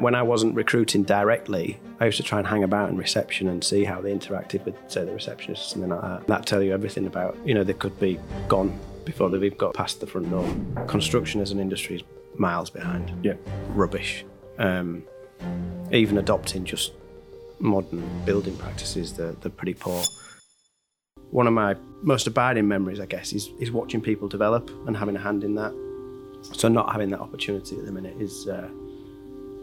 When I wasn't recruiting directly, I used to try and hang about in reception and see how they interacted with, say, the receptionist or something like that. That tell you everything about, you know, they could be gone before they've even got past the front door. Construction as an industry is miles behind. Yeah. Rubbish. Um, even adopting just modern building practices, they're, they're pretty poor. One of my most abiding memories, I guess, is, is watching people develop and having a hand in that. So not having that opportunity at the minute is, uh,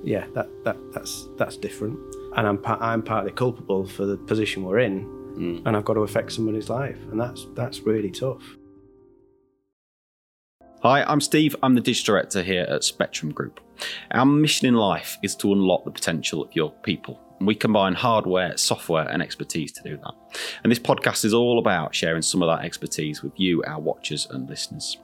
yeah, that, that that's that's different. And I'm I'm partly culpable for the position we're in, hmm. and I've got to affect somebody's life, and that's that's really tough. Hi, I'm Steve. I'm the digital director here at Spectrum Group. Our mission in life is to unlock the potential of your people. And we combine hardware, software, and expertise to do that. And this podcast is all about sharing some of that expertise with you, our watchers and listeners.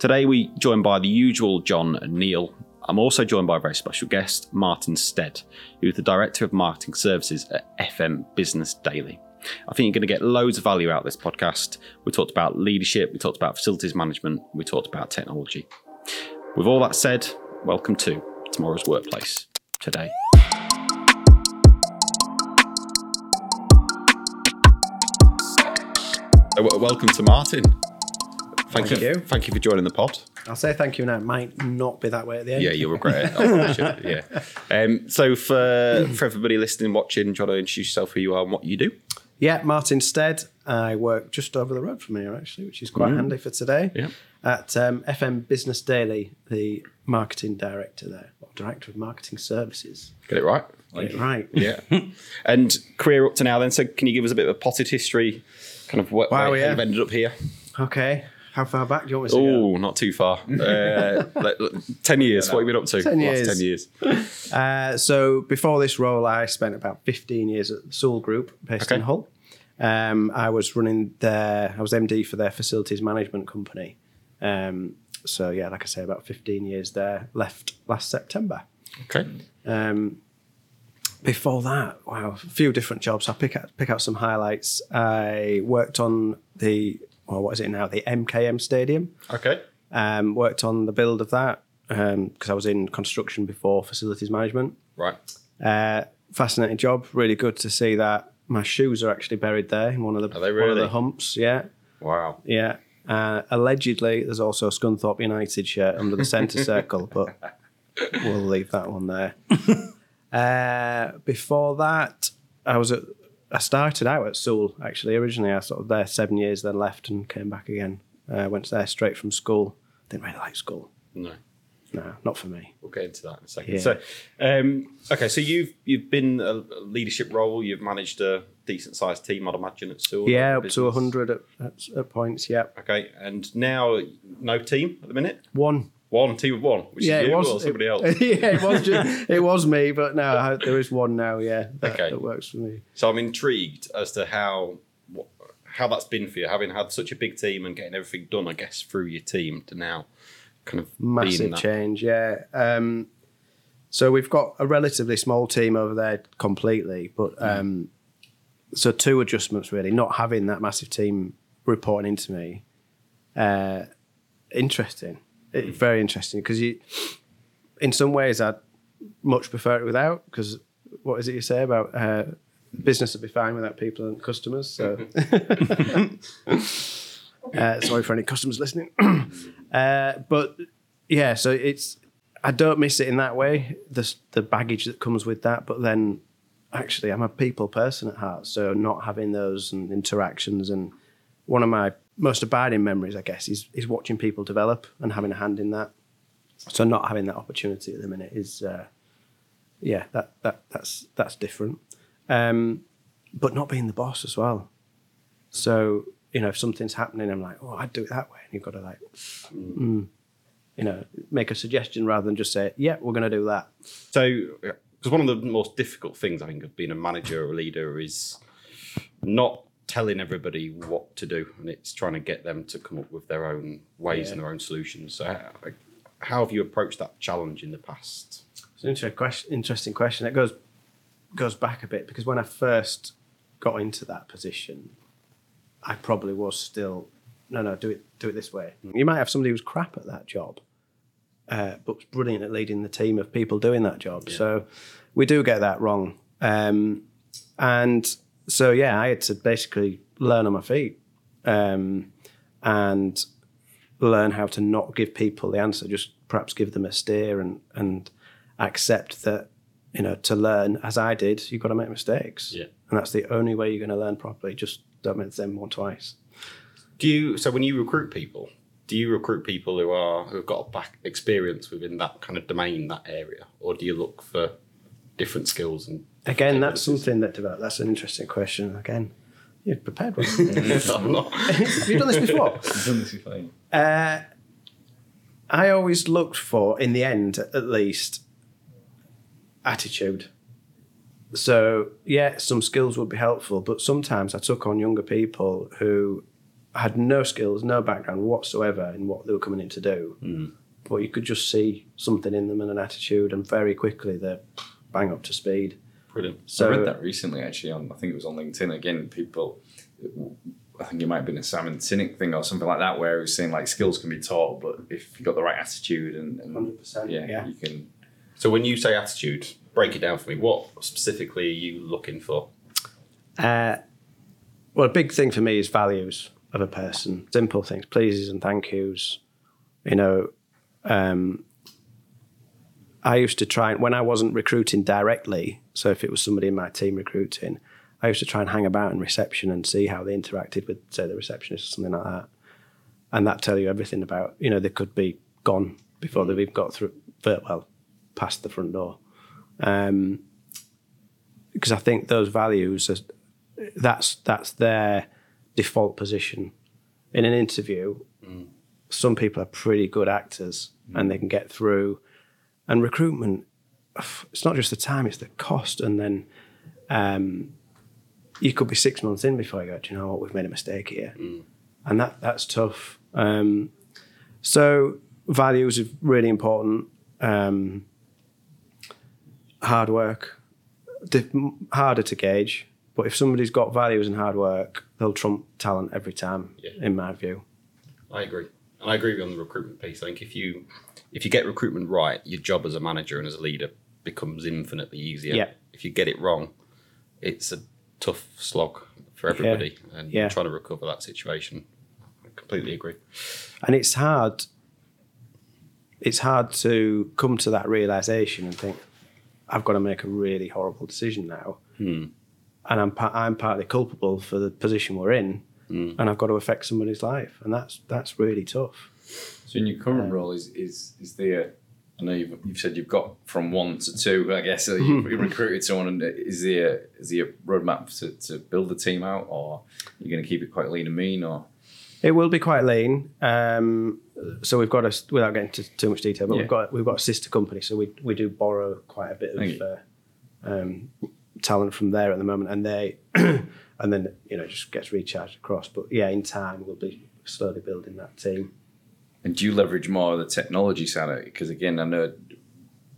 Today, we joined by the usual Jon and Neil. I'm also joined by a very special guest, Martin Stead, who is the Director of Marketing Services at FM Business Daily. I think you're going to get loads of value out of this podcast. We talked about leadership, we talked about facilities management, we talked about technology. With all that said, welcome to Tomorrow's Workplace today. Welcome to Martin. Thank, Thank you. you. Thank you for joining the pod. I'll say thank you now. It might not be that way at the end. Yeah, you'll regret it. I probably should, yeah. Um, so for for everybody listening, watching, do you want to introduce yourself, who you are, and what you do? Yeah, Martin Stead. I work just over the road from here, actually, which is quite handy for today. Yeah. At um, FM Business Daily, the marketing director there, or director of marketing services. Get it right. Get it right. Yeah. and career up to now then. So can you give us a bit of a potted history, kind of what, Wow, how yeah. you've ended up here? Okay. How far back do you want me to? Oh, not too far. Uh, like, like, 10 years. What have you been up to? 10 Last years. 10 years. Uh, so before this role, I spent about 15 years at the Sewell Group based Okay. in Hull. Um, I was running their, I was MD for their facilities management company. Um, so yeah, like I say, about 15 years there. Left last September. Okay. Um, before that, wow, a few different jobs. I'll pick out pick out some highlights. I worked on the well, what is it now? The MKM Stadium. Okay. Um, worked on the build of that because I was in construction before facilities management. Right. Uh, fascinating job. Really good to see that. My shoes are actually buried there in one of the Are they one of the humps. Yeah, Wow. yeah. Uh, allegedly, there's also a Scunthorpe United shirt under the centre circle, but we'll leave that one there. uh, before that, I was at. I started out at Sewell actually. Originally, I sort of there seven years, then left and came back again. Uh, went there straight from school. Didn't really like school. No. No, not for me. We'll get into that in a second. Yeah. So, um, okay, so you've you've been a leadership role. You've managed a decent sized team, I'd imagine, at Sewell. Yeah, up to business. 100 at, at, at points. Yeah, Okay, and now no team at the minute. one. One team of one, which Yeah, is it you was or somebody it, else. yeah, it was. Just, it was me, but no, I, there is one now. Yeah, that, Okay. that works for me. So I'm intrigued as to how what, how that's been for you, having had such a big team and getting everything done, I guess, through your team to now kind of Massive change. Yeah. Um, so we've got a relatively small team over there completely, but um, so two adjustments really. Not having that massive team reporting into me, uh, interesting. It, very interesting because you, in some ways, I'd much prefer it without. Because what is it you say about uh, business would be fine without people and customers? So, uh, sorry for any customers listening. uh, but yeah, so it's I don't miss it in that way. The the baggage that comes with that, but then actually I'm a people person at heart, so not having those and interactions and one of my most abiding memories, I guess, is is watching people develop and having a hand in that. So not having that opportunity at the minute is, uh, yeah, that that that's that's different. Um, but not being the boss as well. So you know, if something's happening, I'm like, oh, I'd do it that way, and you've got to like, mm, you know, make a suggestion rather than just say, yeah, we're going to do that. So, because one of the most difficult things I think of being a manager or a leader is not telling everybody what to do, and it's trying to get them to come up with their own ways Yeah. and their own solutions. So, how, how have you approached that challenge in the past? It's an interesting question. Interesting question. It goes goes back a bit because when I first got into that position, I probably was still no, no, do it do it this way. You might have somebody who's crap at that job, uh, but brilliant at leading the team of people doing that job. So we do get that wrong. Um, and so, yeah, I had to basically learn on my feet um, and learn how to not give people the answer, just perhaps give them a steer and, and accept that, you know, to learn, as I did, you've got to make mistakes. Yeah. And that's the only way you're going to learn properly. Just don't make the same one twice. Do you so when you recruit people, do you recruit people who are who've got back experience within that kind of domain, that area, or do you look for different skills and Again, that's something that developed. That's an interesting question. Again, you're prepared one. I'm not. Have you done this before? I've done this before. Uh, I always looked for, in the end, at least, attitude. So yeah, some skills would be helpful, but sometimes I took on younger people who had no skills, no background whatsoever in what they were coming in to do. But you could just see something in them and an attitude, and very quickly they're bang up to speed. Brilliant. So I read that recently, actually. On I think it was on LinkedIn. Again, people. I think it might have been a Simon Sinek thing or something like that, where he was saying like skills can be taught, but if you've got the right attitude and, and 100%, yeah, yeah. you can. So when you say attitude, break it down for me. What specifically are you looking for? Uh, well, a big thing for me is values of a person. Simple things, pleases and thank yous. You know, um, I used to try when I wasn't recruiting directly. So if it was somebody in my team recruiting, I used to try and hang about in reception and see how they interacted with, say, the receptionist or something like that. And that tell you everything about. You know, they could be gone before they've mm. even got through. Well, past the front door. Um, because I think those values are, that's that's their default position in an interview. Mm. Some people are pretty good actors and mm. they can get through. And recruitment, it's not just the time; it's the cost. And then um, you could be six months in before you go. Do you know what? We've made a mistake here, and that that's tough. Um, so values are really important. Um, hard work, harder to gauge. But if somebody's got values and hard work, they'll trump talent every time, Yeah. in my view. I agree, and I agree with you on the recruitment piece. I think if you if you get recruitment right, your job as a manager and as a leader becomes infinitely easier. Yeah. If you get it wrong, it's a tough slog for everybody, and Yeah. trying to recover that situation. I completely agree. And it's hard. It's hard to come to that realization and think, I've got to make a really horrible decision now, hmm. and I'm pa- I'm partly culpable for the position we're in, hmm. and I've got to affect somebody's life, and that's that's really tough. So in your current um, role, is is is there? I know you've, you've said you've got from one to two. I guess so you've recruited someone. And is there is there a roadmap to, to build the team out, or are you going to keep it quite lean and mean, or It will be quite lean. Um, so we've got a without getting into too much detail, but Yeah. we've got we've got a sister company, so we we do borrow quite a bit of uh, um, talent from there at the moment, and they and then you know just gets recharged across. But yeah, in time we'll be slowly building that team. And do you leverage more of the technology side of it? Because again, I know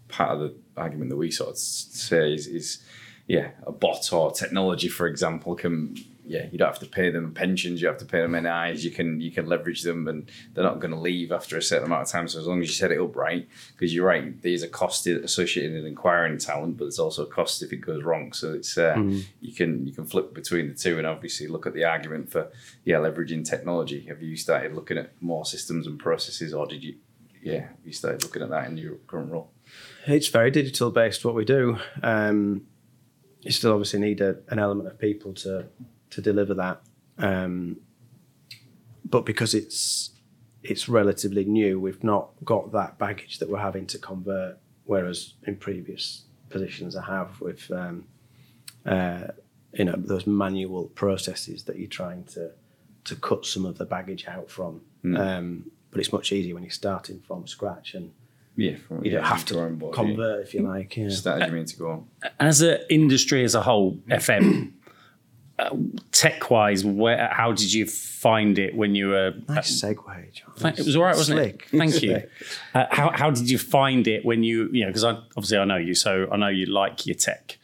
part of the argument that we sort of say is, is yeah, a bot or technology, for example, can yeah, you don't have to pay them pensions, you have to pay them NIs, you can you can leverage them, and they're not going to leave after a certain amount of time. So as long as you set it up right, because you're right, there's a cost associated in acquiring talent, but there's also a cost if it goes wrong. So it's uh, you can you can flip between the two, and obviously look at the argument for yeah, leveraging technology. Have you started looking at more systems and processes, or did you yeah, have you started looking at that in your current role? It's very digital based what we do. Um, you still obviously need a, an element of people to to deliver that, um, but because it's it's relatively new, we've not got that baggage that we're having to convert. Whereas in previous positions, I have with um, uh, you know those manual processes that you're trying to to cut some of the baggage out from. Um, but it's much easier when you're starting from scratch and Yeah, from, you don't yeah, have to drawing board, yeah. convert if you like. Yeah. Strategy mean to go on. as an industry as a whole, FM, tech wise, where how did you find it when you were? Nice segue, Jon. It was all right, wasn't Slick. it? Thank you. Uh, how how did you find it when you you know because I obviously I know you, so I know you like your tech,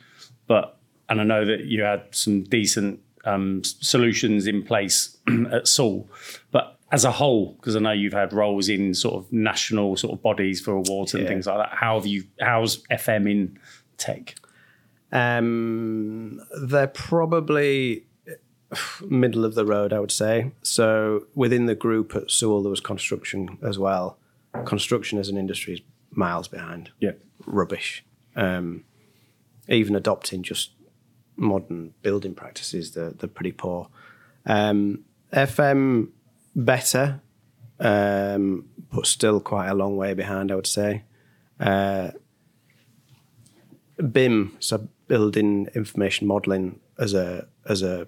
but and I know that you had some decent um, solutions in place at Sewell, but as a whole, because I know you've had roles in sort of national sort of bodies for awards and Yeah. things like that. How have you? How's FM in tech? Um, they're probably middle of the road, I would say. So within the group at Sewell, there was construction as well. Construction as an industry is miles behind. Yeah. Rubbish. Um, even adopting just modern building practices, they're, they're pretty poor. Um, FM better, um, but still quite a long way behind, I would say. Uh, BIM, so building information modeling as a as a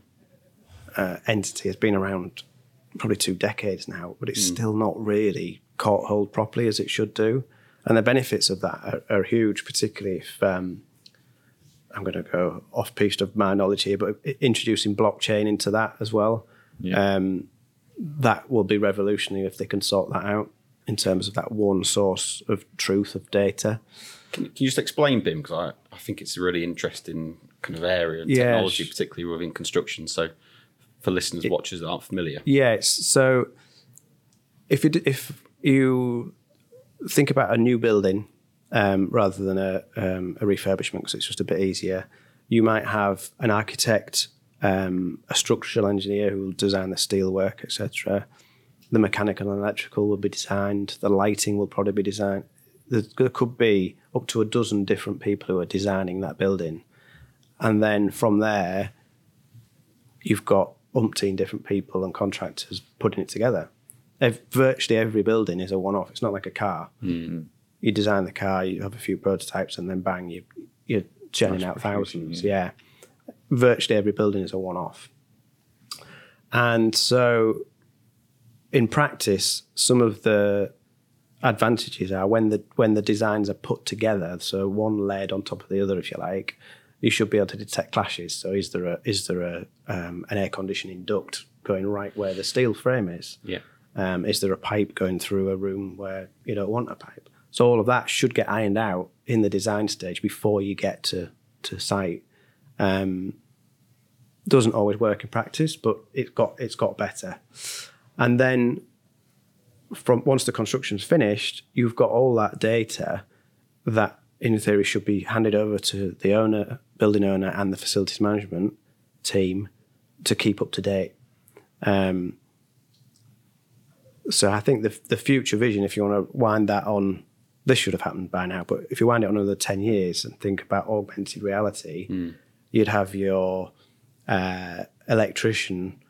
uh, entity, has been around probably two decades now, but it's still not really caught hold properly as it should do. And the benefits of that are, are huge, particularly if um, I'm going to go off piece of my knowledge here, but introducing blockchain into that as well. Yeah. Um, that will be revolutionary if they can sort that out in terms of that one source of truth of data. Can, can you just explain BIM? Because I, I think it's a really interesting kind of area and Yeah, technology, particularly within construction. So for listeners, watchers that aren't familiar. Yes. So if you if you think about a new building um, rather than a, um, a refurbishment, because it's just a bit easier, you might have an architect, um, a structural engineer who will design the steelwork, etc. The mechanical and electrical will be designed. The lighting will probably be designed. There, could be up to a dozen different people who are designing that building, and then from there, you've got umpteen different people and contractors putting it together. Ev- virtually every building is a one-off. It's not like a car. Hmm. You design the car, you have a few prototypes, and then bang, you you're churning out thousands. Yeah. virtually every building is a one-off. And so, in practice, some of the advantages are when the when the designs are put together. So one layered on top of the other, if you like, you should be able to detect clashes. So is there a is there a um, an air conditioning duct going right where the steel frame is? Yeah. Um, is there a pipe going through a room where you don't want a pipe? So all of that should get ironed out in the design stage before you get to to site. Um, doesn't always work in practice, but it's got it's got better. And then from once the construction's finished, you've got all that data that in theory should be handed over to the owner, building owner, and the facilities management team to keep up to date. Um, so I think the the future vision, if you want to wind that on, this should have happened by now. But if you wind it on another ten years and think about augmented reality, you'd have your uh, electrician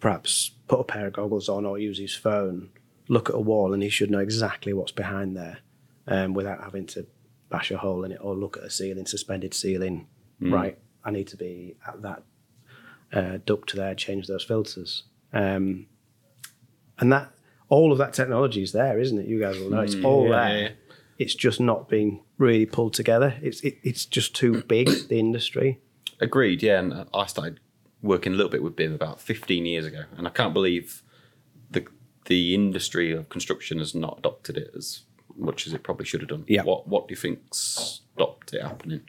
perhaps put a pair of goggles on or use his phone, look at a wall, and he should know exactly what's behind there, um, without having to bash a hole in it or look at a ceiling, suspended ceiling. Right, I need to be at that uh, duct there, change those filters, um, and that all of that technology is there, isn't it? You guys will know it's all yeah, there. yeah. It's just not being really pulled together. It's it, it's just too big the industry. Agreed, yeah. And I started working a little bit with BIM about 15 years ago, and I can't believe the industry of construction has not adopted it as much as it probably should have done. Yeah. What What do you think stopped it happening?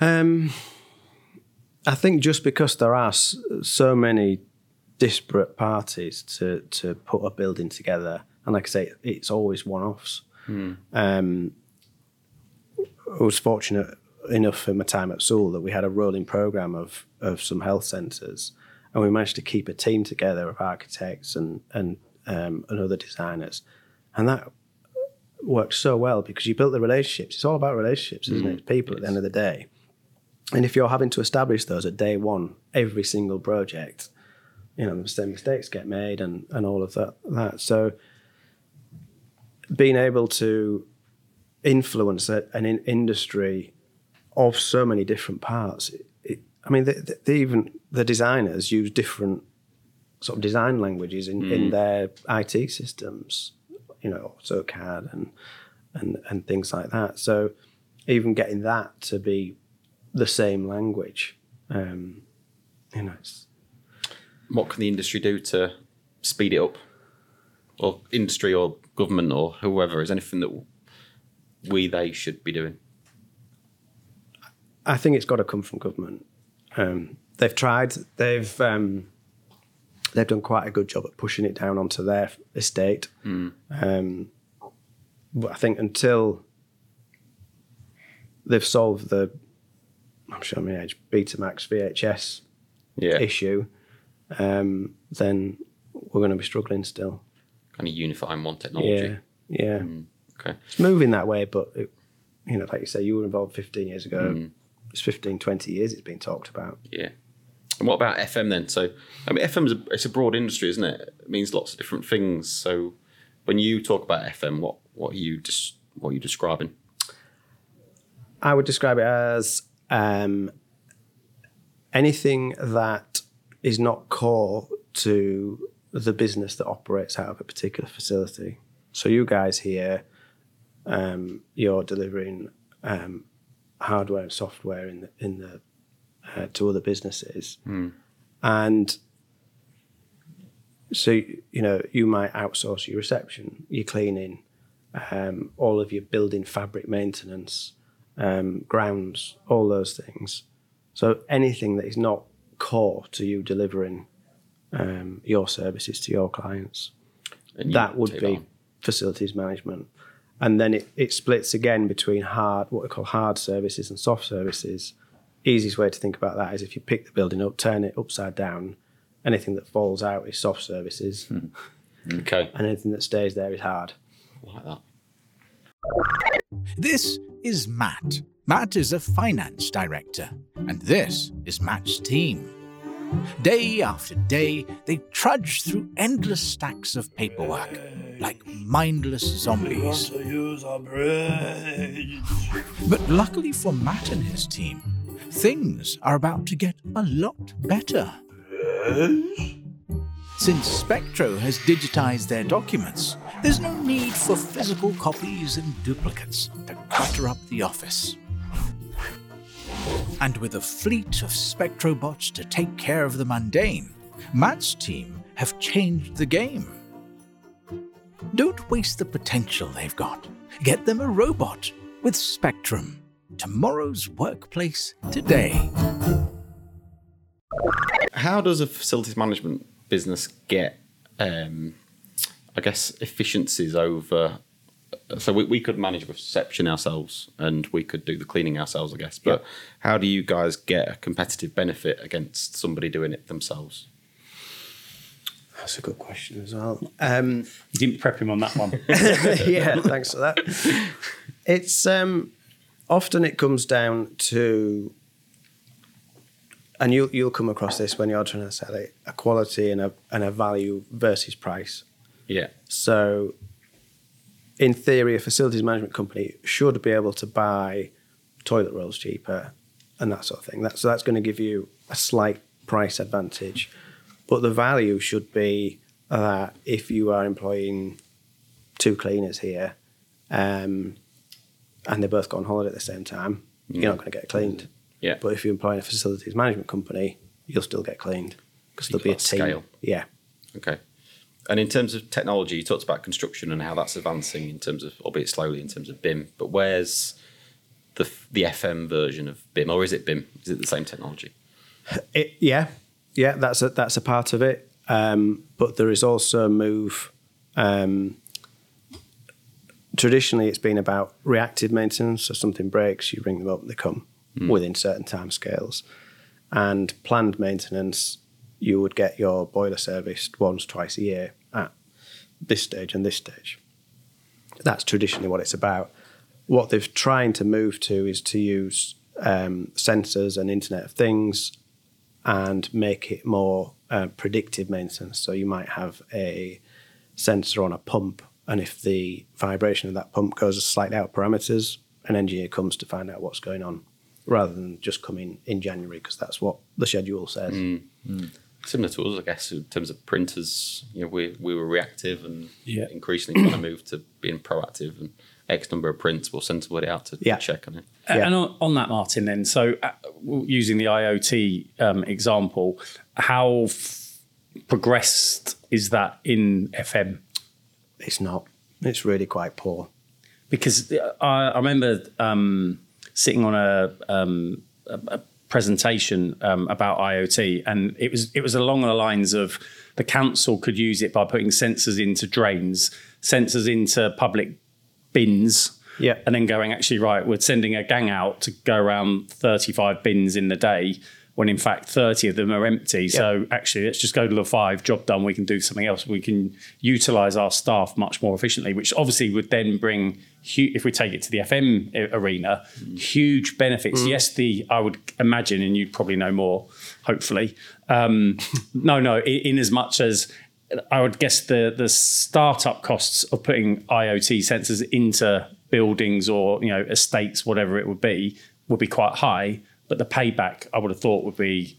Um, I think just because there are so many disparate parties to to put a building together, and like I say, it's always one-offs. Um, I was fortunate enough in my time at Sewell that we had a rolling program of of some health centres, and we managed to keep a team together of architects and and um, and other designers, and that worked so well because you built the relationships. It's all about relationships, isn't it? It's people at the end of the day. And if you're having to establish those at day one, every single project, you know, the same mistakes get made and, and all of that, that. So being able to influence an in- industry of so many different parts, it, it, I mean, they, they even the designers use different sort of design languages in, in their IT systems, you know, AutoCAD and, and, and things like that. So even getting that to be the same language, um, you know, it's, What can the industry do to speed it up? Or industry or government or whoever is anything that we they should be doing? I think it's got to come from government. Um, they've tried. They've um, they've done quite a good job at pushing it down onto their estate. Um, but I think until they've solved the, I'm showing my age, Betamax VHS Yeah. issue, um, then we're going to be struggling still. Kind of unifying one technology. Yeah, yeah. Okay. It's moving that way, but it, you know, like you say, you were involved 15 years ago. It's 15, 20 years it's been talked about. Yeah. And what about FM then? So, I mean, FM is a, it's a broad industry, isn't it? It means lots of different things. So, when you talk about FM, what what are you just what are you describing? I would describe it as um, anything that is not core to the business that operates out of a particular facility. So you guys here, um, you're delivering um, hardware and software in the, in the uh, to other businesses, and so you know you might outsource your reception, your cleaning, um, all of your building fabric maintenance, um, grounds, all those things. So anything that is not core to you delivering um, your services to your clients, you that would be on. facilities management. And then it, it splits again between hard, what we call hard services and soft services. Easiest way to think about that is if you pick the building up, turn it upside down, anything that falls out is soft services, hmm. Okay. and anything that stays there is hard. I like that. This is Matt. Matt is a finance director, and this is Matt's team. Day after day, they trudge through endless stacks of paperwork like mindless zombies. But luckily for Matt and his team, things are about to get a lot better. Since Spectro has digitized their documents, there's no need for physical copies and duplicates to clutter up the office. And with a fleet of Spectrobots to take care of the mundane, Matt's team have changed the game. Don't waste the potential they've got. Get them a robot with Spectrum. Tomorrow's workplace today. How does a facilities management business get, um, I guess, efficiencies over? So we, we could manage reception ourselves, and we could do the cleaning ourselves, I guess. But how do you guys get a competitive benefit against somebody doing it themselves? That's a good question as well. Um, You didn't prep him on that one. yeah, thanks for that. It's um, often it comes down to, and you'll you'll come across this when you're trying to sell it, a quality and a and a value versus price. Yeah. So, in theory, a facilities management company should be able to buy toilet rolls cheaper and that sort of thing. That, so that's going to give you a slight price advantage. But the value should be that if you are employing two cleaners here um, and they both go on holiday at the same time, you're not going to get cleaned. Yeah. But if you employ a facilities management company, you'll still get cleaned because there'll be a team. scale. Yeah. Okay. And in terms of technology, you talked about construction and how that's advancing in terms of, albeit slowly, in terms of BIM. But where's the the FM version of BIM, or is it BIM? Is it the same technology? It, yeah, yeah, that's a, that's a part of it. Um, but there is also a move. Um, traditionally, it's been about reactive maintenance. So something breaks, you ring them up, they come within certain time scales. And planned maintenance, you would get your boiler serviced once, twice a year at this stage and this stage. That's traditionally what it's about. What they're trying to move to is to use um, sensors and Internet of Things and make it more uh, predictive maintenance. So you might have a sensor on a pump, and if the vibration of that pump goes slightly out parameters, an engineer comes to find out what's going on, rather than just coming in January because that's what the schedule says. Similar to us, I guess, in terms of printers. You know, we we were reactive and Yeah. increasingly kind of moved to being proactive. And X number of prints, we'll send somebody out to Yeah. check on it. Yeah. And on, on that, Martin, then, so uh, using the IoT um, example, how f- progressed is that in FM? It's not. It's really quite poor. Because I, I remember um, sitting on a, um, a, a presentation um, about IoT, and it was it was along the lines of the council could use it by putting sensors into drains, sensors into public bins, Yeah. and then going actually right, we're sending a gang out to go around thirty five bins in the day. When in fact, 30 of them are empty. So actually, let's just go to the five, job done. We can do something else. We can utilize our staff much more efficiently, which obviously would then bring, hu- if we take it to the FM a- arena, huge benefits. Yes, the I would imagine, and you'd probably know more, hopefully. Um, no, no, in, in as much as I would guess the the startup costs of putting IoT sensors into buildings or you know estates, whatever it would be, would be quite high. But the payback, I would have thought, would be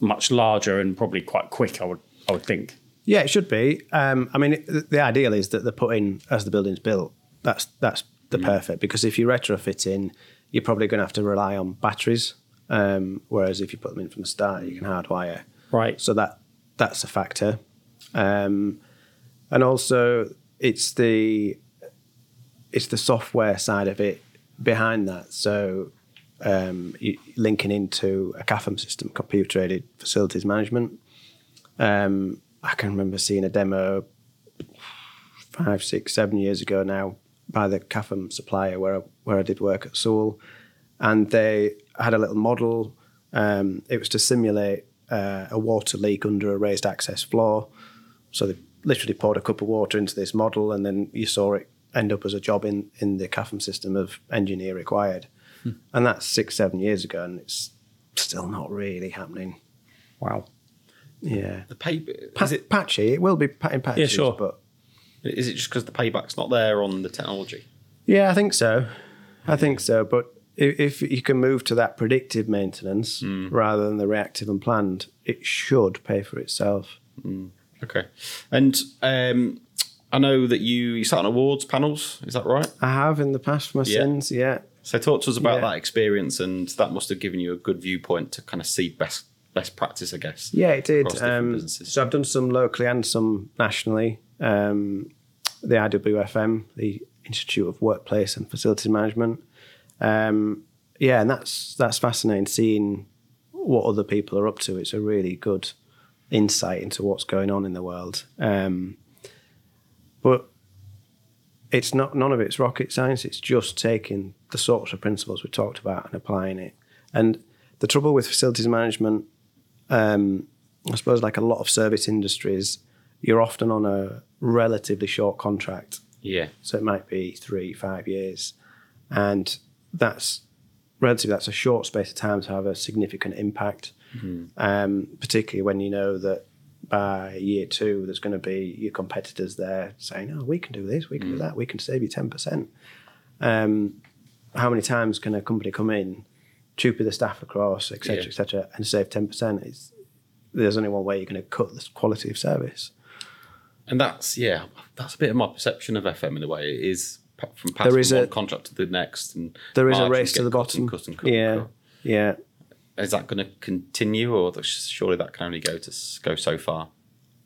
much larger and probably quite quick. I would I would think. Yeah, it should be. Um, I mean, it, the ideal is that they're put in as the building's built. That's that's the perfect because if you retrofit in, you're probably going to have to rely on batteries. Um, whereas if you put them in from the start, you can hardwire. Right. So that that's a factor. Um, and also, it's the it's the software side of it behind that. So um, linking into a CAFM system, computer aided facilities management. Um, I can remember seeing a demo five, six, seven years ago now by the CAFM supplier where I, where I did work at Sewell, and they had a little model. Um, it was to simulate uh, a water leak under a raised access floor. So they literally poured a cup of water into this model, and then you saw it end up as a job in in the CAFM system of engineer required, and that's six, seven years ago, and it's still not really happening. Wow. Yeah, The pay Pa- is it patchy. It will be pa- in patches, sure. but is it just because the payback's not there on the technology? Yeah, I think so. I think so. But if, if you can move to that predictive maintenance rather than the reactive and planned, it should pay for itself. Okay, and um, I know that you you sat on awards panels. Is that right? I have in the past for my Yeah. sins. Yeah. So talk to us about Yeah. that experience, and that must have given you a good viewpoint to kind of see best best practice, I guess. Yeah, it did. Um, so I've done some locally and some nationally. Um, the IWFM, the Institute of Workplace and Facilities Management. Um, yeah, and that's that's fascinating seeing what other people are up to. It's a really good insight into what's going on in the world. Um, but it's not none of it's rocket science. It's just taking the sorts of principles we talked about and applying it. And the trouble with facilities management um, I suppose, like a lot of service industries, you're often on a relatively short contract. Yeah, So it might be three, five years. And that's relatively, that's a short space of time to have a significant impact, um, particularly when you know that by year two, there's going to be your competitors there saying, oh, we can do this, we can do that, we can save you 10%. Um, how many times can a company come in, troop the staff across, etc., cetera, Yeah. et cetera, and save 10%? It's, there's only one way you're going to cut the quality of service. and that's yeah, that's a bit of my perception of FM in a way. It is from passing There is one a- contract to the next, and There is a race to the bottom. and cut and cut and yeah, cut. yeah. Is that going to continue, or surely that can only go to go so far?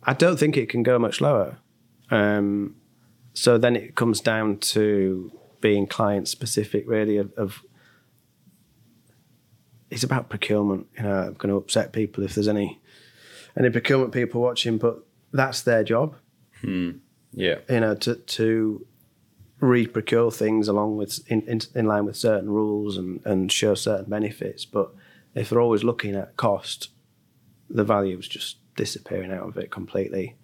I don't think it can go much lower. Um, so then it comes down to being client specific, really. Of, of it's about procurement. You know, I'm going to upset people if there's any any procurement people watching, but that's their job. Yeah, You know, to to re-procure things along with in, in, in line with certain rules and, and show certain benefits. But if they're always looking at cost, the value is just disappearing out of it completely.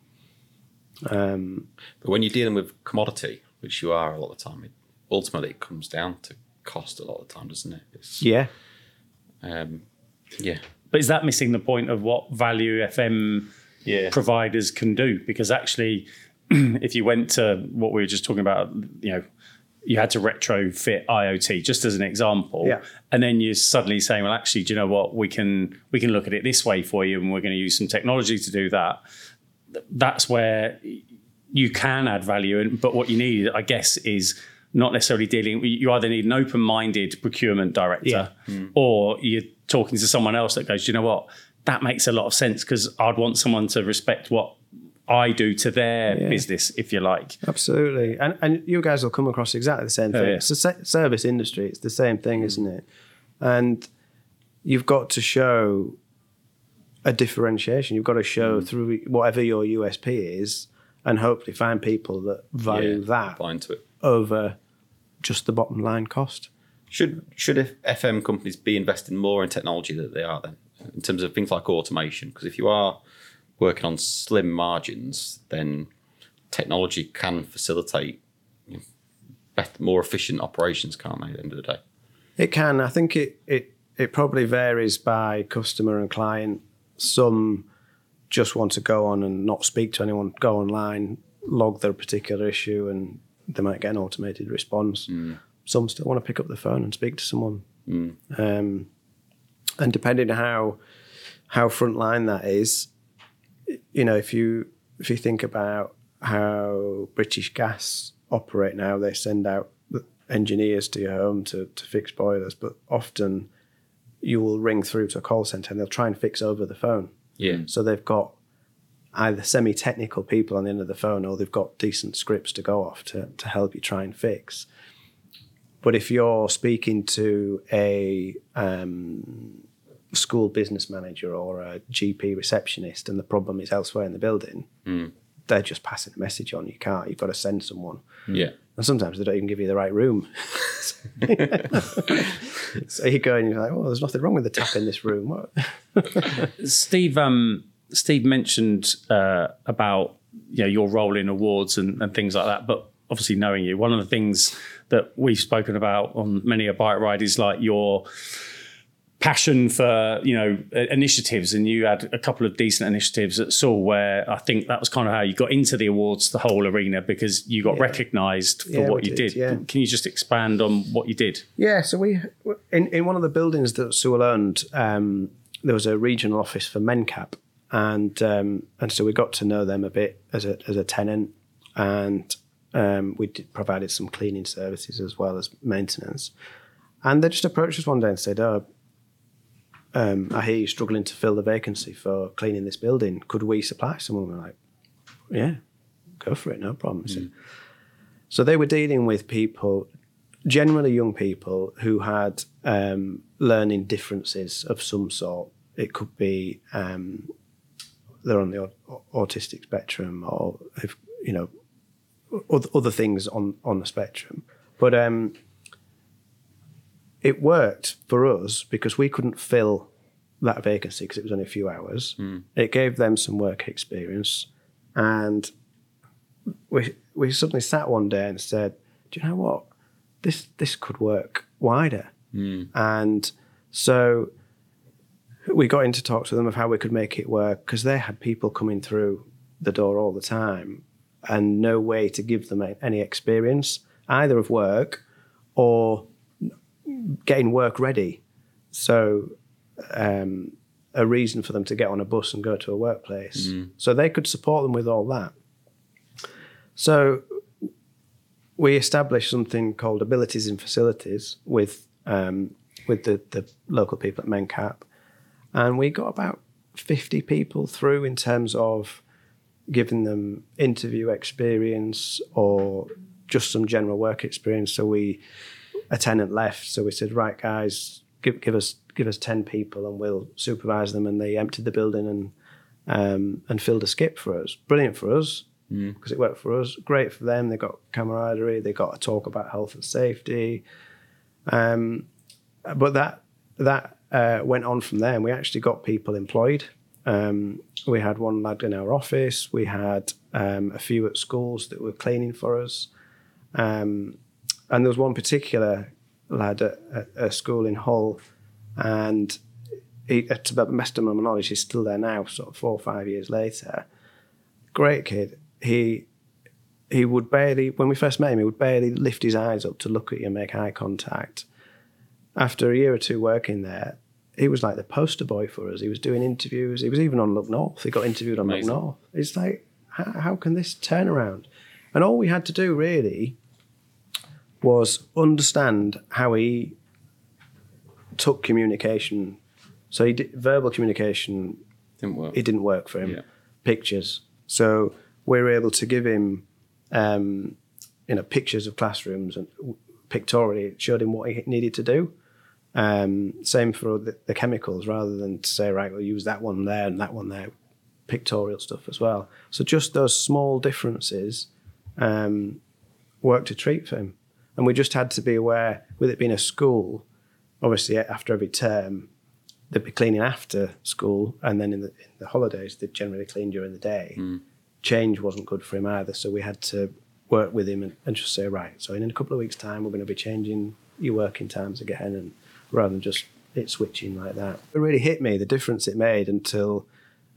Um, but when you're dealing with commodity, which you are a lot of the time, it, ultimately it comes down to cost a lot of the time, doesn't it? It's, yeah, um, yeah, But is that missing the point of what value FM yeah. providers can do? Because actually, if you went to what we were just talking about, you know, you had to retrofit IoT, just as an example, Yeah. and then you're suddenly saying, well, actually, do you know what? We can we can look at it this way for you, and we're going to use some technology to do that. That's where you can add value, and but what you need, I guess, is not necessarily dealing. You either need an open-minded procurement director, hmm. or you're talking to someone else that goes, "Do you know what? That makes a lot of sense because I'd want someone to respect what I do to their Yeah. business, if you like." absolutely. And and you guys will come across exactly the same oh, thing. yeah. It's the sa- service industry. It's the same thing, isn't it? And you've got to show a differentiation. You've got to show mm. through whatever your USP is, and hopefully find people that value Yeah, that Buy into it. over just the bottom line cost. Should should FM companies be investing more in technology that they are then, in terms of things like automation? Because if you are working on slim margins, then technology can facilitate you know, better, more efficient operations, can't they? At the end of the day, It can. I think it it it probably varies by customer and client. Some just want to go on and not speak to anyone, go online, log their particular issue, and they might get an automated response. Some still want to pick up the phone and speak to someone. Um, and depending on how how frontline that is, you know, if you if you think about how British Gas operate now, they send out engineers to your home to, to fix boilers, but often you will ring through to a call center and they'll try and fix over the phone. yeah, So they've got either semi technical people on the end of the phone or they've got decent scripts to go off to, to help you try and fix. But if you're speaking to a um, school business manager or a GP receptionist and the problem is elsewhere in the building, they're just passing a message on. You can't, you've got to send someone. yeah. And sometimes they don't even give you the right room. so you go and you're like, oh, there's nothing wrong with the tap in this room. Steve, um, Steve mentioned uh, about you know your role in awards and, and things like that. But obviously, knowing you, one of the things that we've spoken about on many a bike ride is like your passion for you know initiatives, and you had a couple of decent initiatives at Sewell where I think that was kind of how you got into the awards, the whole arena, because you got recognised for Yeah, what you did, did. yeah. Can you just expand on what you did? Yeah, so we in, in one of the buildings that Sewell owned, um, there was a regional office for MenCap, and um, and so we got to know them a bit as a as a tenant, and um, we did, provided some cleaning services as well as maintenance, and they just approached us one day and said, "Oh, um, I hear you're struggling to fill the vacancy for cleaning this building. Could we supply someone?" We're like, "Yeah, go for it, no problem." So- So they were dealing with people generally young people who had um, learning differences of some sort. It could be um, they're on the autistic spectrum, or if you know other, other things on on the spectrum. But um, it worked for us because we couldn't fill that vacancy because it was only a few hours. Hmm. It gave them some work experience, and we we suddenly sat one day and said, "Do you know what? This this could work wider." Hmm. And so we got into talks with them of how we could make it work because they had people coming through the door all the time and no way to give them any experience either of work or getting work ready. So um, a reason for them to get on a bus and go to a workplace. So they could support them with all that. So we established something called abilities in facilities with um, with the, the local people at MenCap, and we got about fifty people through in terms of giving them interview experience or just some general work experience. So we a tenant left, so we said, right guys, give give us give us ten people and we'll supervise them, and they emptied the building and um, and filled a skip for us. Brilliant for us because it worked for us. Great for them. They got camaraderie. They got to talk about health and safety. Um, but that that uh, went on from there, and we actually got people employed. Um, we had one lad in our office. We had um, a few at schools that were cleaning for us, um, and there was one particular lad at, at a school in Hull, and he, to the best of my knowledge, he's still there now, sort of four or five years later. Great kid. He he would barely, when we first met him, he would barely lift his eyes up to look at you and make eye contact. After a year or two working there, he was like the poster boy for us. He was doing interviews. He was even on Look North. He got interviewed on Amazing. Look North. It's like, how, how can this turn around? And all we had to do really was understand how he took communication. So he did, verbal communication Didn't work. it didn't work for him. Yeah. Pictures. So we were able to give him, um, you know, pictures of classrooms and pictorially it showed him what he needed to do. Um, same for the, the chemicals, rather than to say, right, we'll use that one there and that one there, pictorial stuff as well. So just those small differences um, worked a treat for him. And we just had to be aware, with it being a school, obviously after every term, they'd be cleaning after school, and then in the, in the holidays, they'd generally clean during the day. Change wasn't good for him either, so we had to work with him and, and just say, right, so in a couple of weeks' time, we're going to be changing your working times again, and rather than just it switching like that. It really hit me the difference it made until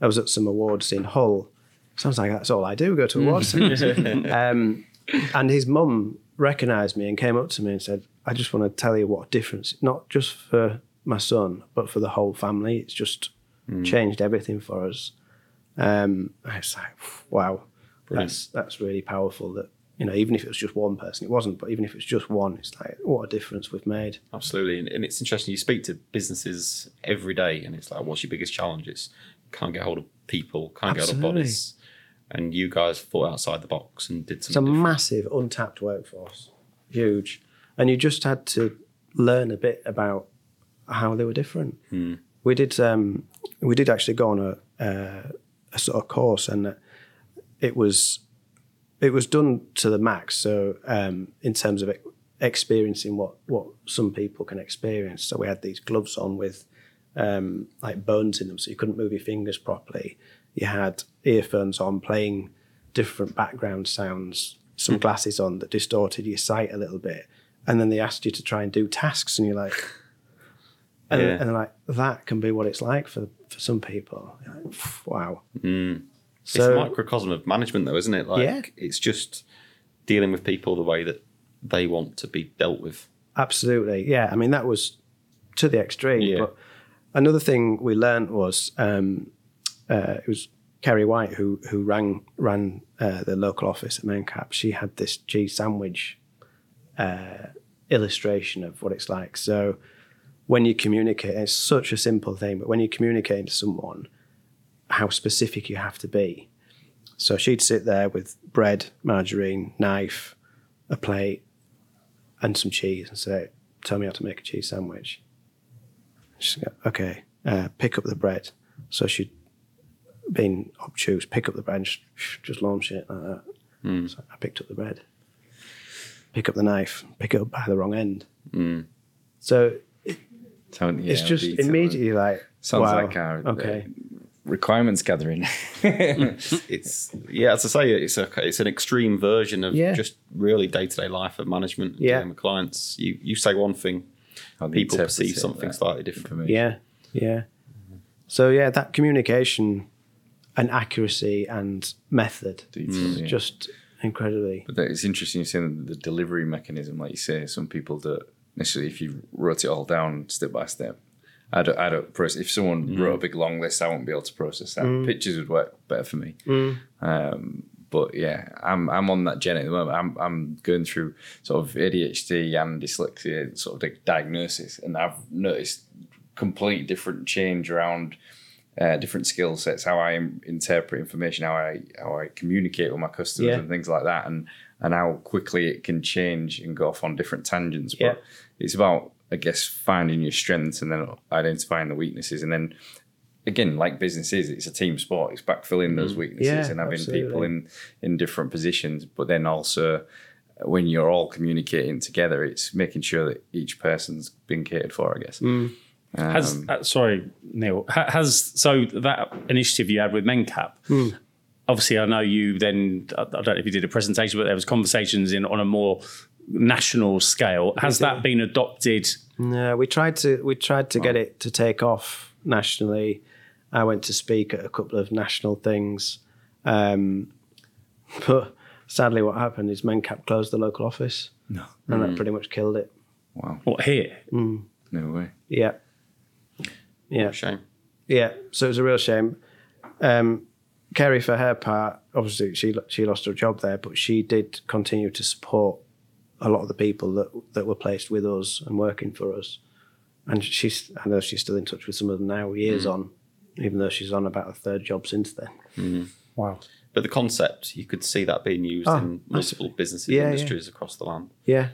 I was at some awards in Hull. Sounds like that's all I do, go to awards. um, and his mum recognised me and came up to me and said, I just want to tell you what a difference, not just for my son, but for the whole family. It's just changed everything for us. Um, I was like, wow, that's that's really powerful. That you know, even if it was just one person, it wasn't, but even if it's just one, it's like what a difference we've made. Absolutely, and, and it's interesting. You speak to businesses every day, and it's like, what's your biggest challenge? It's can't get hold of people, can't get hold of bodies. And you guys thought outside the box and did some. It's a different. massive untapped workforce, huge, and you just had to learn a bit about how they were different. We did um, we did actually go on a, uh, a sort of course, and it was it was done to the max. So um, in terms of experiencing what what some people can experience, so we had these gloves on with um, like bones in them, so you couldn't move your fingers properly. You had earphones on, playing different background sounds, some glasses on that distorted your sight a little bit, and then they asked you to try and do tasks, and you're like, and, Yeah. and they're like, that can be what it's like for for some people. Like, wow. it's So a microcosm of management, though, isn't it? Like, Yeah. it's just dealing with people the way that they want to be dealt with. Absolutely, yeah. I mean, that was to the extreme. Yeah. But another thing we learned was um, uh, it was Kerry White who who ran ran uh, the local office at Mencap. She had this cheese sandwich uh, illustration of what it's like. So when you communicate, it's such a simple thing, but when you communicate to someone, how specific you have to be. So she'd sit there with bread, margarine, knife, a plate, and some cheese and say, "Tell me how to make a cheese sandwich." She'd go, "Okay, uh, pick up the bread." So she'd been obtuse, pick up the bread, just, just launch it like that. So I picked up the bread. Pick up the knife, pick it up by the wrong end. So So, yeah, it's just detail. immediately like Sounds wow, like our okay. uh, requirements gathering. It's yeah, as I say, it's a it's an extreme version of Yeah. just really day to day life of management. and Yeah. dealing with clients. You you say one thing, How they people perceive something slightly different. information. Yeah, yeah. So yeah, that communication and accuracy and method Detail, is yeah. just incredibly. But that- it's interesting you saying the delivery mechanism, like you say, some people don't necessarily, if you wrote it all down step by step, I don't, I don't process. If someone mm. wrote a big long list, I won't be able to process that. Mm. Pictures would work better for me. Mm. Um, but yeah, I'm I'm on that journey at the moment. I'm I'm going through sort of ADHD and dyslexia sort of di- diagnosis, and I've noticed complete different change around uh, different skill sets, how I interpret information, how I how I communicate with my customers, Yeah. and things like that, and and how quickly it can change and go off on different tangents. But Yeah. it's about I guess finding your strengths and then identifying the weaknesses, and then again, like business is, it's a team sport. It's backfilling those weaknesses Mm-hmm. Yeah, and having people in in different positions, but then also when you're all communicating together, it's making sure that each person's been catered for. I guess. Mm. Has Um, uh, sorry, Neil. Has so that initiative you had with MenCap? Hmm. Obviously, I know you. Then I I don't know if you did a presentation, but there was conversations in on a more national scale. Has that been adopted? No, we tried to we tried to get it to take off nationally. I went to speak at a couple of national things, um, but sadly, what happened is Mencap closed the local office, No. and that pretty much killed it. Wow. What here? No way. Yeah, yeah. Shame. Yeah, so it was a real shame. Um, Kerry, for her part, obviously she she lost her job there, but she did continue to support a lot of the people that that were placed with us and working for us. And she's I know she's still in touch with some of them now, years on, even though she's on about a third job since then. Wow. But the concept, you could see that being used Oh, in multiple businesses, Yeah, yeah. industries across the land. Yeah,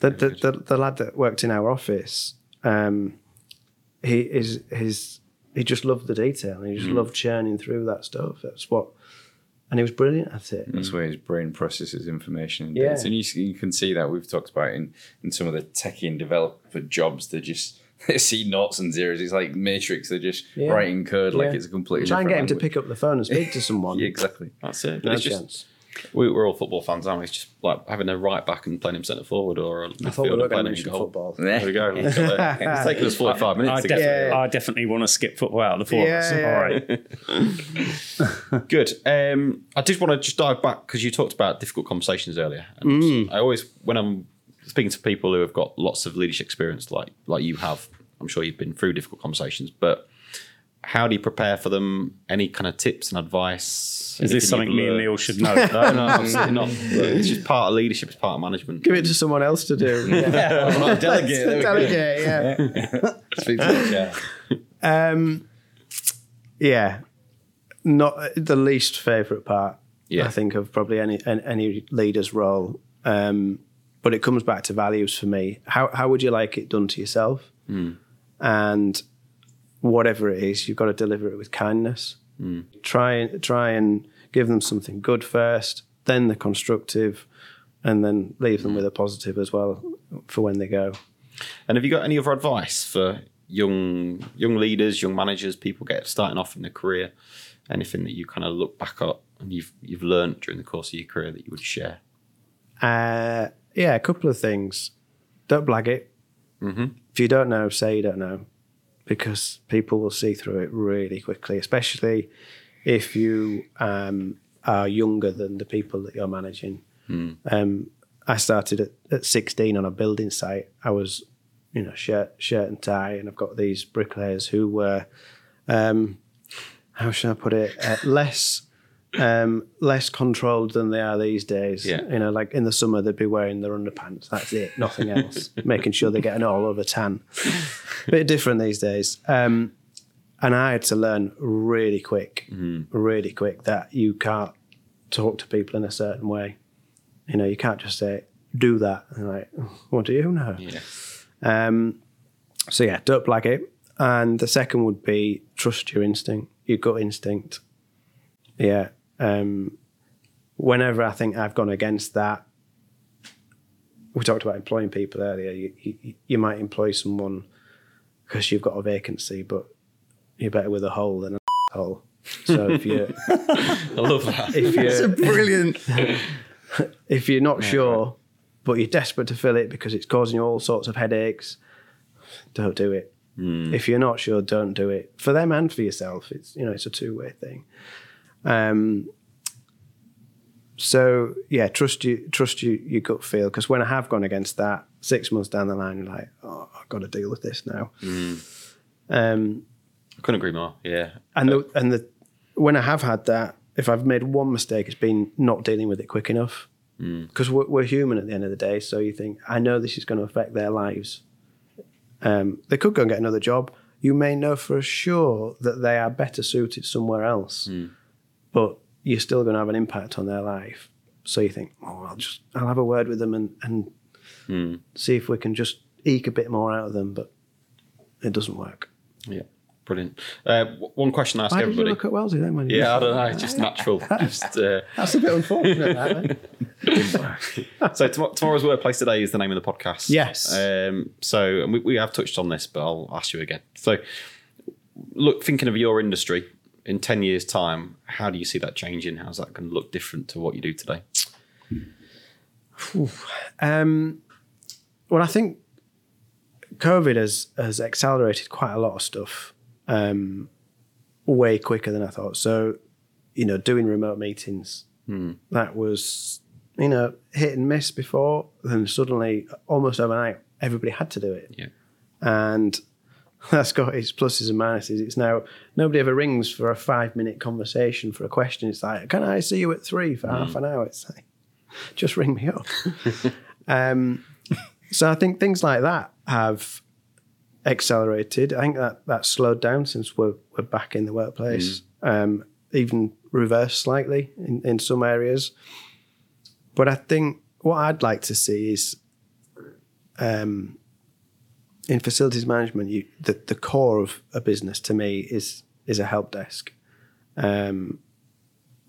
the the, the the lad that worked in our office Um, he is his he just loved the detail and he just mm. loved churning through that stuff. That's what, and he was brilliant at it. That's where his brain processes information. And, Yeah. bits. and you, you can see that we've talked about in, in some of the techie and developer jobs. They just they see noughts and zeros. It's like Matrix. They're just Yeah. writing code like Yeah. it's a completely Try and get him different to pick up the phone and speak to someone. Yeah, exactly. That's it. No it's just chance. We, we're all football fans, aren't we? It's just like having a right back and playing him centre forward or a I thought midfielder we were playing going to him in mention goal. football. There we go. Let's. It's taken us 45 minutes I, to def- get. Yeah. I definitely want to skip football out of the four of us. Yeah, All right. Good. Um, I did want to just dive back because you talked about difficult conversations earlier. And Mm. I always, when I'm speaking to people who have got lots of leadership experience, like like you have, I'm sure you've been through difficult conversations. But how do you prepare for them? Any kind of tips and advice? Is this something me and? Neil should know? No, no, absolutely not. It's just part of leadership. It's part of management. Give it to someone else to do. Yeah. delegate. there we go. Delegate, yeah. Speak to the chair. Um, yeah, not the least favorite part. Yeah. I think of probably any any, any leader's role. Um, but it comes back to values for me. How how would you like it done to yourself? And whatever it is, you've got to deliver it with kindness. Try and try and give them something good first, then the constructive, and then leave them with a positive as well for when they go. And have you got any other advice for young young leaders, young managers, people get starting off in their career? Anything that you kind of look back at and you've you've learned during the course of your career that you would share? Uh, yeah, a couple of things. Don't blag it. Mm-hmm. If you don't know, say you don't know, because people will see through it really quickly, especially if you um, are younger than the people that you're managing. Um, I started at, at 16 on a building site. I was, you know, shirt, shirt and tie, and I've got these bricklayers who were, um, how should I put it, uh, less um, less controlled than they are these days. Yeah. You know, like in the summer they'd be wearing their underpants. That's it, nothing else. Making sure they get an all over tan. Bit different these days. Um, and I had to learn really quick, really quick that you can't talk to people in a certain way. You know, you can't just say, do that. And like, what do you know? Yeah. Um, so yeah, don't blag it. And the second would be trust your instinct, your gut instinct. Yeah. Um, whenever I think I've gone against that, we talked about employing people earlier. You, you, you might employ someone because you've got a vacancy, but you're better with a hole than a hole. So if you I love that. if you brilliant. if you're not sure, but you're desperate to fill it because it's causing you all sorts of headaches, don't do it. If you're not sure, don't do it for them and for yourself. It's you know it's a two way thing. Um, so yeah, trust you trust you your gut feel because when I have gone against that, six months down the line, you're like, oh, I've got to deal with this now. Um, I couldn't agree more. Yeah. and the and the when I have had that, if I've made one mistake, it's been not dealing with it quick enough. Because we're, we're human at the end of the day, so you think I know this is going to affect their lives. Um, they could go and get another job. You may know for sure that they are better suited somewhere else, but you're still going to have an impact on their life. So you think, oh, I'll just I'll have a word with them and and see if we can just eke a bit more out of them, but it doesn't work. Yeah. Brilliant. Uh, one question I ask Why did you everybody. look at Wellesley then? When you yeah, I don't know. It's just natural. just, uh, That's a bit unfortunate. that, so tom- tomorrow's workplace today is the name of the podcast. Yes. Um, so and we, we have touched on this, but I'll ask you again. So, look, thinking of your industry in ten years' time, how do you see that changing? How's that going to look different to what you do today? Um, well, I think COVID has has accelerated quite a lot of stuff um, way quicker than I thought. So, you know, doing remote meetings that was you know hit and miss before. Then suddenly, almost overnight, everybody had to do it. Yeah. and that's got its pluses and minuses. It's now nobody ever rings for a five minute conversation for a question. It's like, can I see you at three for half an hour? It's like, just ring me up. um, so I think things like that have accelerated. I think that that's slowed down since we're we're back in the workplace. Um, even reversed slightly in, in some areas. But I think what I'd like to see is um, in facilities management, you the, the core of a business to me is is a help desk. Um,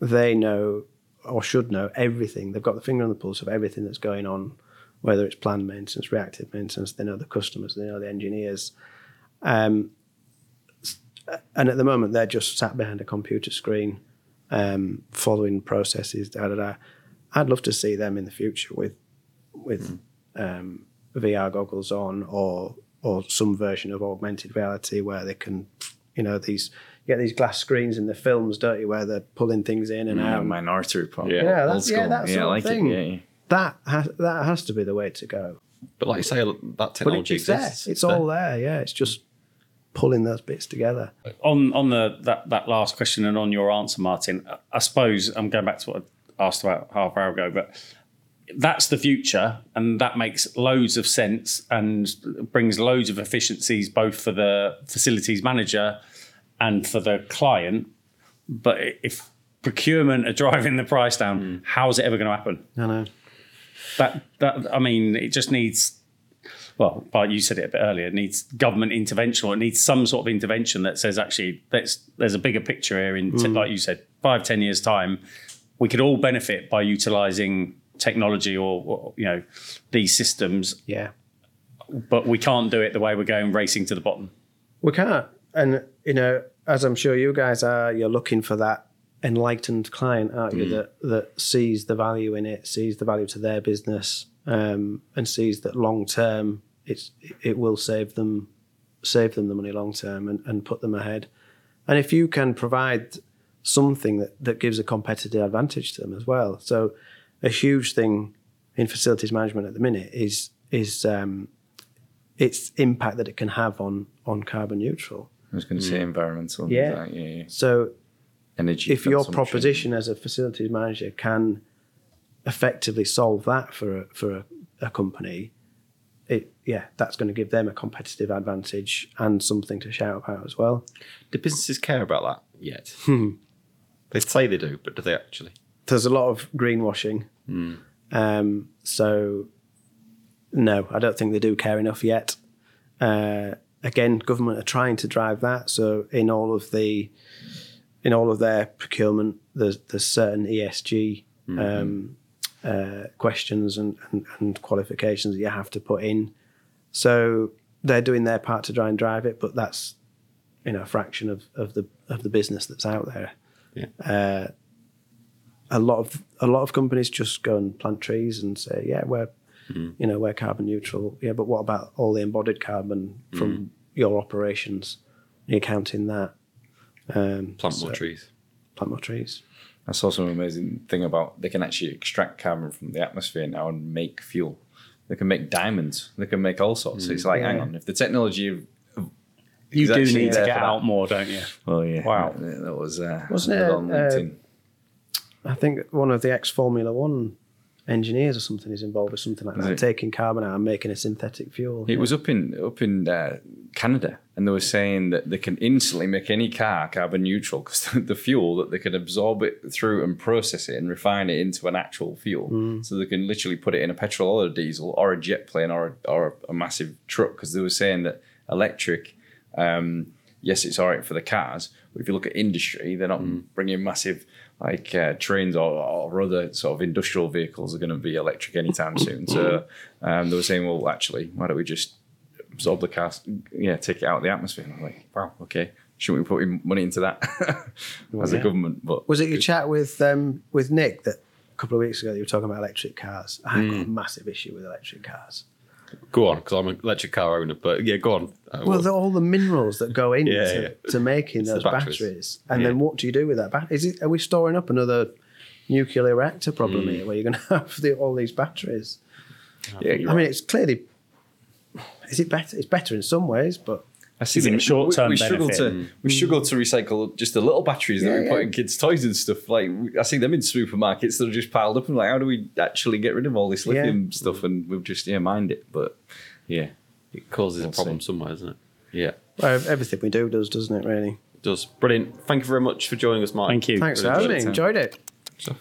they know or should know everything. They've got the finger on the pulse of everything that's going on, whether it's planned maintenance, reactive maintenance. They know the customers, they know the engineers. Um, and at the moment, they're just sat behind a computer screen, um, following processes. Da da da. I'd love to see them in the future with with um, VR goggles on, or or some version of augmented reality where they can, you know, these you get these glass screens in the films, don't you, where they're pulling things in and Yeah, out. Minority Report. Yeah. Yeah, Old that's- yeah, school. that sort I of like thing. it. Yeah, yeah. That has, that has to be the way to go. But like you say, that technology it, it's there. exists. It's all there. Yeah, it's just pulling those bits together. on on the that, that last question and on your answer, Martin, I- I suppose I'm going back to what I asked about half an hour ago, but that's the future, and that makes loads of sense and brings loads of efficiencies both for the facilities manager and for the client. But if procurement are driving the price down, how's it ever going to happen? I know. That that I mean, it just needs. Well, but you said it a bit earlier. It needs government intervention, or it needs some sort of intervention that says actually, let's, there's a bigger picture here. In Mm. like you said, five ten years time, we could all benefit by utilizing technology or, or you know these systems, Yeah. but we can't do it the way we're going racing to the bottom. We can't. And, you know, as I'm sure you guys are, you're looking for that enlightened client, aren't you, that, that sees the value in it, sees the value to their business, um, and sees that long term it's it will save them save them the money long term and, and put them ahead. And if you can provide something that, that gives a competitive advantage to them as well. So a huge thing in facilities management at the minute is is um, its impact that it can have on on carbon neutral. I was going to say environmental. Yeah. yeah, yeah. So Energy. if your proposition as a facilities manager can effectively solve that for a, for a, a company, it yeah, that's going to give them a competitive advantage and something to shout about as well. Do businesses care about that yet? Hmm. they say they do, but do they actually? There's a lot of greenwashing, um, so no, I don't think they do care enough yet. Uh, again, government are trying to drive that. So in all of the in all of their procurement, there's there's certain ESG um, uh, questions and, and, and qualifications that you have to put in. So they're doing their part to try and drive it, but that's you know a fraction of, of the of the business that's out there. Yeah. Uh, a lot of a lot of companies just go and plant trees and say, yeah, we're you know we're carbon neutral. Yeah, but what about all the embodied carbon from your operations? Are you counting that? Um, Plant more trees. Plant more trees. I saw some amazing thing about they can actually extract carbon from the atmosphere now and make fuel. They can make diamonds. They can make all sorts. it's like, hang on, if the technology You do need to get out more, don't you? Well, yeah. Wow. That, that was uh, Wasn't that it, on uh, LinkedIn. I think one of the ex Formula One engineers or something is involved with something like that, taking carbon out and making a synthetic fuel. It was up in up in uh, Canada, and they were saying that they can instantly make any car carbon neutral because the fuel that they can absorb it through and process it and refine it into an actual fuel. So they can literally put it in a petrol or a diesel or a jet plane or a, or a massive truck. Because they were saying that electric, um, yes, it's all right for the cars, but if you look at industry, they're not bringing massive. Like uh, trains or, or other sort of industrial vehicles are going to be electric anytime soon. So um, they were saying, well, actually, why don't we just absorb the cast, yeah, take it out of the atmosphere. And I'm like, wow, okay, shouldn't we put in money into that as a yeah. government? But Was it your chat with um, with Nick that a couple of weeks ago you were talking about electric cars? I've got a massive issue with electric cars. Go on, because I'm an electric car owner. But yeah, go on. Uh, Well, the, all the minerals that go into Yeah, yeah. to making those batteries. batteries, and Yeah. then what do you do with that battery? Is it, are we storing up another nuclear reactor problem Mm. here, where you're going to have the, all these batteries? yeah, you're I mean, right. it's clearly. Is it better? It's better in some ways, but I see Is it them- short-term we, we struggle benefit? to mm. we struggle to recycle just the little batteries that Yeah, we yeah. put in kids' toys and stuff. Like I see them in supermarkets that are just piled up, and like, how do we actually get rid of all this Yeah. lithium stuff? And we've just yeah mined it, but yeah, it causes We'll a problem see. somewhere, doesn't it? Yeah, well, everything we do does, doesn't it? Really. it does. Brilliant. Thank you very much for joining us, Mike. Thank you. Thanks for Really having me. enjoyed Enjoyed it. Stuff.